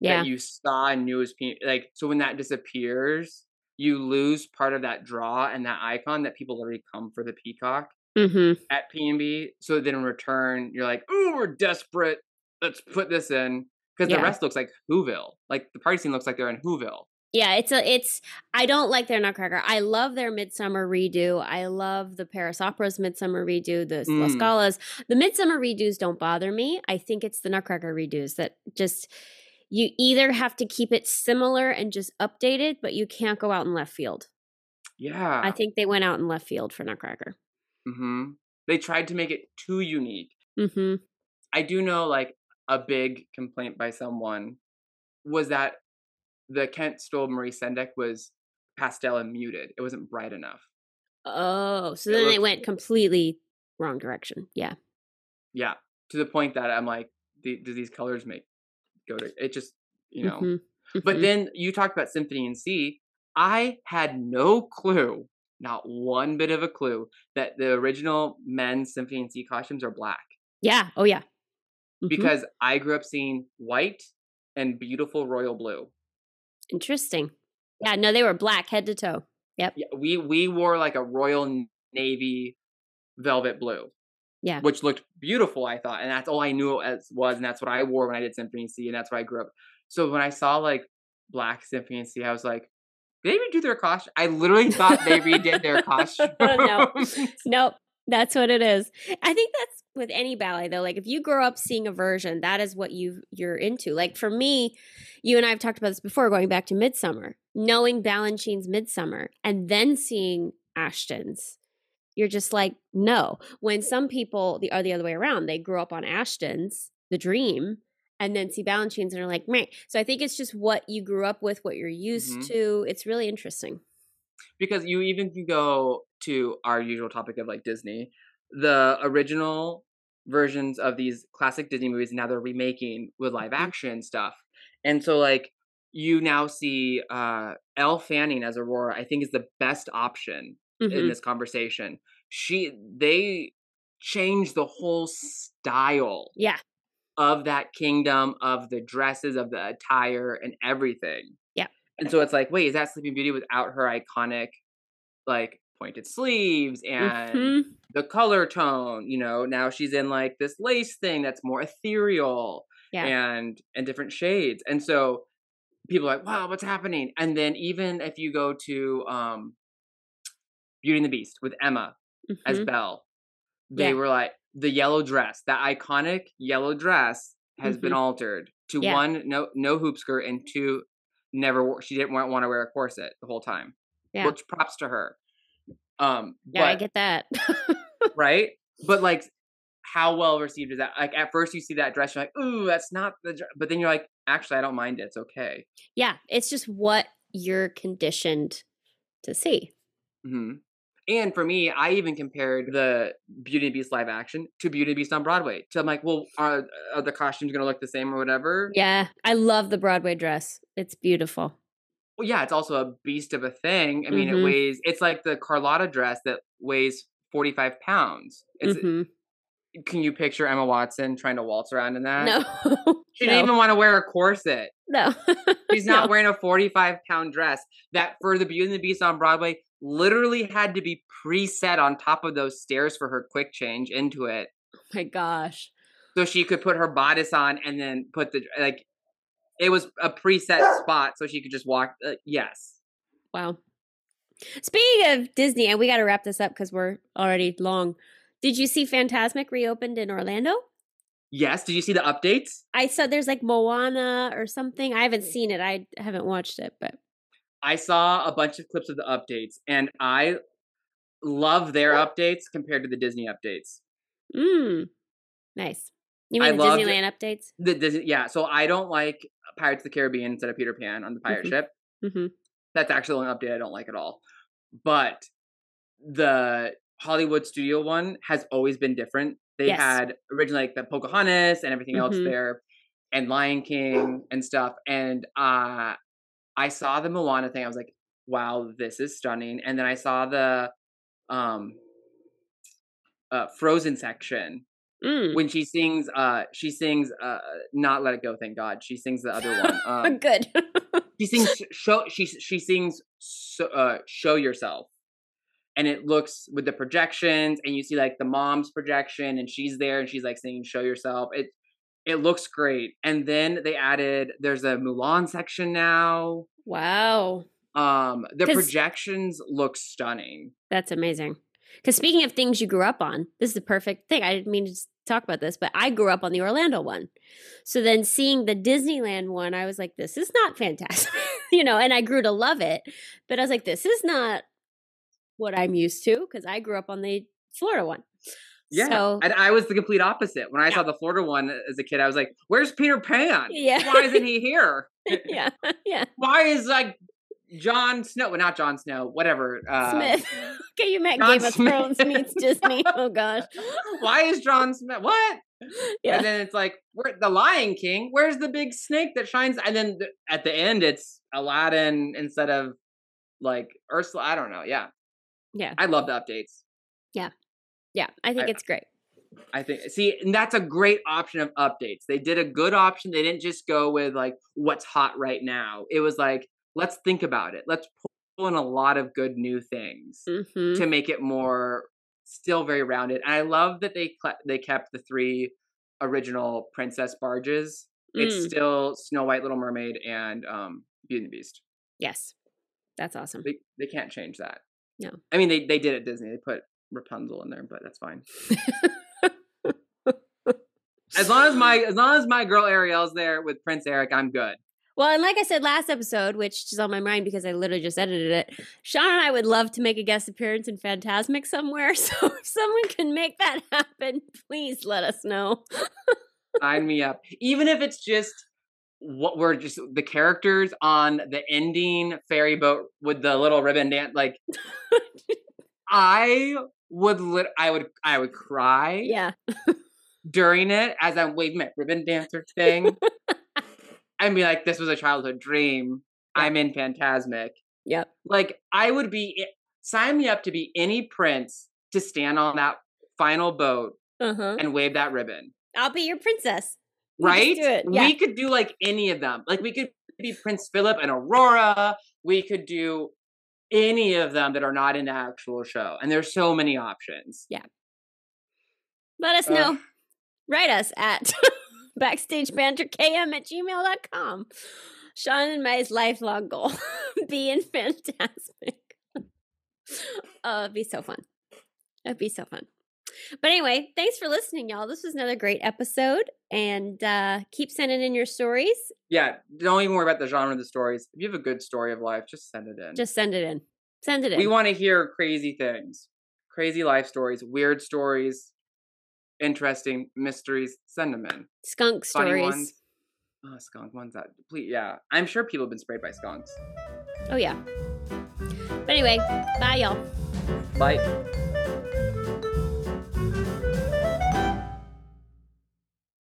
Yeah. that you saw and knew was pe- like so when that disappears, you lose part of that draw and that icon that people already come for the peacock. Mm-hmm. at PNB. So then in return, you're like, "Ooh, we're desperate. Let's put this in." Because Yeah. the rest looks like Whoville. Like the party scene looks like they're in Whoville. Yeah, it's a it's I don't like their Nutcracker. I love their Midsummer redo. I love the Paris Opera's Midsummer redo, the Mm. Scala's. The Midsummer redos don't bother me. I think it's the Nutcracker redos that just you either have to keep it similar and just update it, but you can't go out in left field. Yeah. I think they went out in left field for Nutcracker. Mm-hmm. They tried to make it too unique. Mm-hmm. I do know like a big complaint by someone was that the Kent Stowell Maurice Sendak was pastel and muted. It wasn't bright enough. Oh, so It then it looked- went completely wrong direction. Yeah. Yeah. To the point that I'm like, do these colors make go to it just you know Mhm. But Mhm. then you talked about Symphony in C. I had no clue, not one bit of a clue, that the original men's Symphony in C costumes are black. yeah. Oh yeah. Mhm. Because I grew up seeing white and beautiful royal blue. interesting. Yeah, no, they were black head to toe. Yeah, we we wore like a royal navy velvet blue. Yeah. Which looked beautiful, I thought, and that's all I knew it as was, and that's what I wore when I did Symphony C, and that's where I grew up. So when I saw like black Symphony C, I was like, did they redo their costume? I literally thought they redid their costume. No. Nope. That's what it is. I think that's with any ballet though. Like if you grow up seeing a version, that is what you you're into. Like for me, you and I have talked about this before, going back to Midsummer, knowing Balanchine's Midsummer and then seeing Ashton's. You're just like, no. When some people the are the other way around, they grew up on Ashton's, the dream, and then see Balanchine's and are like, meh. So I think it's just what you grew up with, what you're used Mhm. to. It's really interesting. because you even can go to our usual topic of like Disney, the original versions of these classic Disney movies now they're remaking with live Mhm. action stuff, and so like you now see uh Elle Fanning as Aurora. I think is the best option in Mhm. this conversation. She they changed the whole style Yeah. of that kingdom of the dresses of the attire and everything. Yeah. And so it's like, wait, is that Sleeping Beauty without her iconic like pointed sleeves and Mhm. the color tone, you know, now she's in like this lace thing that's more ethereal Yeah. and and different shades. And so people are like, wow, what's happening? And then even if you go to um Beauty and the Beast with Emma as Mhm. Belle, they Yeah. were like the yellow dress, that iconic yellow dress has been altered to Mm-hmm. Yeah. one no no hoop skirt and two never wore, she didn't want, to wear a corset the whole time. Yeah. Which props to her. Um Yeah, I get that. right? But like, how well received is that? Like, at first you see that dress, you're like, "Ooh, that's not the," dre-" but then you're like, "Actually, I don't mind it. It's okay." yeah, it's just what you're conditioned to see. hmm And for me, I even compared the Beauty and the Beast live action to Beauty and the Beast on Broadway. So I'm like, well, are, are the costumes going to look the same or whatever? Yeah, I love the Broadway dress. It's beautiful. Well, yeah, it's also a beast of a thing. I mean, Mhm. it weighs. It's like the Carlotta dress that weighs 45 pounds. It's, Mhm. Can you picture Emma Watson trying to waltz around in that? No, She no. didn't even want to wear a corset. no. She's not No. wearing a 45 pound dress that for the Beauty and the Beast on Broadway literally had to be preset on top of those stairs for her quick change into it. Oh my gosh. So she could put her bodice on and then put the, like, it was a preset spot so she could just walk. Uh, yes. Wow. Speaking of Disney, and we got to wrap this up because we're already long. Did you see Fantasmic reopened in Orlando? Yes. Did you see the updates? I saw there's like Moana or something. I haven't seen it. I haven't watched it, but I saw a bunch of clips of the updates and I love their updates compared to the Disney updates. mm, nice. You I mean the loved- Disneyland updates? The Disney, yeah. So I don't like Pirates of the Caribbean instead of Peter Pan on the pirate Mhm. ship. hmm That's actually an update I don't like at all. But the Hollywood studio one has always been different. They Yes. had originally like the Pocahontas and everything else Mhm. there, and Lion King and stuff. And uh I saw the Moana thing. I was like, wow, this is stunning. And then I saw the um uh Frozen section Mm. when she sings uh she sings uh not let it go thank god she sings the other one um Good. she sings show she she sings so, uh show yourself and it looks with the projections and you see like the mom's projection and she's there and she's like saying show yourself it it looks great and then they added there's a mulan section now Wow. um the projections look stunning That's amazing. Because speaking of things you grew up on, this is the perfect thing. I didn't mean to talk about this, but I grew up on the Orlando one. So then seeing the Disneyland one, I was like, this is not Fantasmic. you know, and I grew to love it. But I was like, this is not what I'm used to because I grew up on the Florida one. Yeah So, and i was the complete opposite when i saw the florida one as a kid i was like where's peter pan Yeah. why isn't he here yeah, yeah. why is like Jon Snow? Well, not Jon Snow. Whatever. Uh, Smith. okay, you met John Game of Smith. Thrones meets Disney. Oh gosh. Why is John Smith? What? Yeah. And then it's like, where the Lion King? Where's the big snake that shines? And then th- at the end, it's Aladdin instead of like Ursula. I don't know. Yeah, Yeah. I love the updates. Yeah. I think I- it's great. I think see, and that's a great option of updates. They did a good option. They didn't just go with like what's hot right now. It was like, let's think about it. Let's pull in a lot of good new things. hmm to make it more still very rounded. And I love that they cle they kept the three original princess barges. It's Mm. still Snow White, Little Mermaid, and um, Beauty and the Beast. Yes. That's awesome. They they can't change that. No. I mean they they did at Disney. They put Rapunzel in there, but that's fine. As long as my as long as my girl Ariel's there with Prince Eric, I'm good. Well, and like I said last episode, which is on my mind because I literally just edited it, Sean and I would love to make a guest appearance in Fantasmic somewhere. So if someone can make that happen, please let us know. Sign me up. Even if it's just what we're just the characters on the ending ferry boat with the little ribbon dance. Like I would lit I would I would cry yeah. during it as I'm waving my ribbon dancer thing. and be like, this was a childhood dream. I'm in Fantasmic. Yep. Like I would be sign me up to be any prince to stand on that final boat Uh huh. and wave that ribbon. I'll be your princess. Right? yeah. We could do like any of them. Like we could be Prince Philip and Aurora. We could do any of them that are not in the actual show. And there's so many options. Yeah. Let us know. Write us at backstagebanterkm at gmail.com. Sean and my lifelong goal being Fantasmic. oh, it'd be so fun. It'd be so fun. But anyway, thanks for listening, y'all. This was another great episode. And uh, keep sending in your stories. Yeah, don't even worry about the genre of the stories. If you have a good story of life, just send it in. Just send it in. Send it in. we want to hear crazy things, crazy life stories, weird stories, interesting mysteries. Send them in. skunk Funny stories. ones. Oh, skunk ones that please, yeah. I'm sure people have been sprayed by skunks. Oh, yeah. But anyway, bye, y'all. Bye.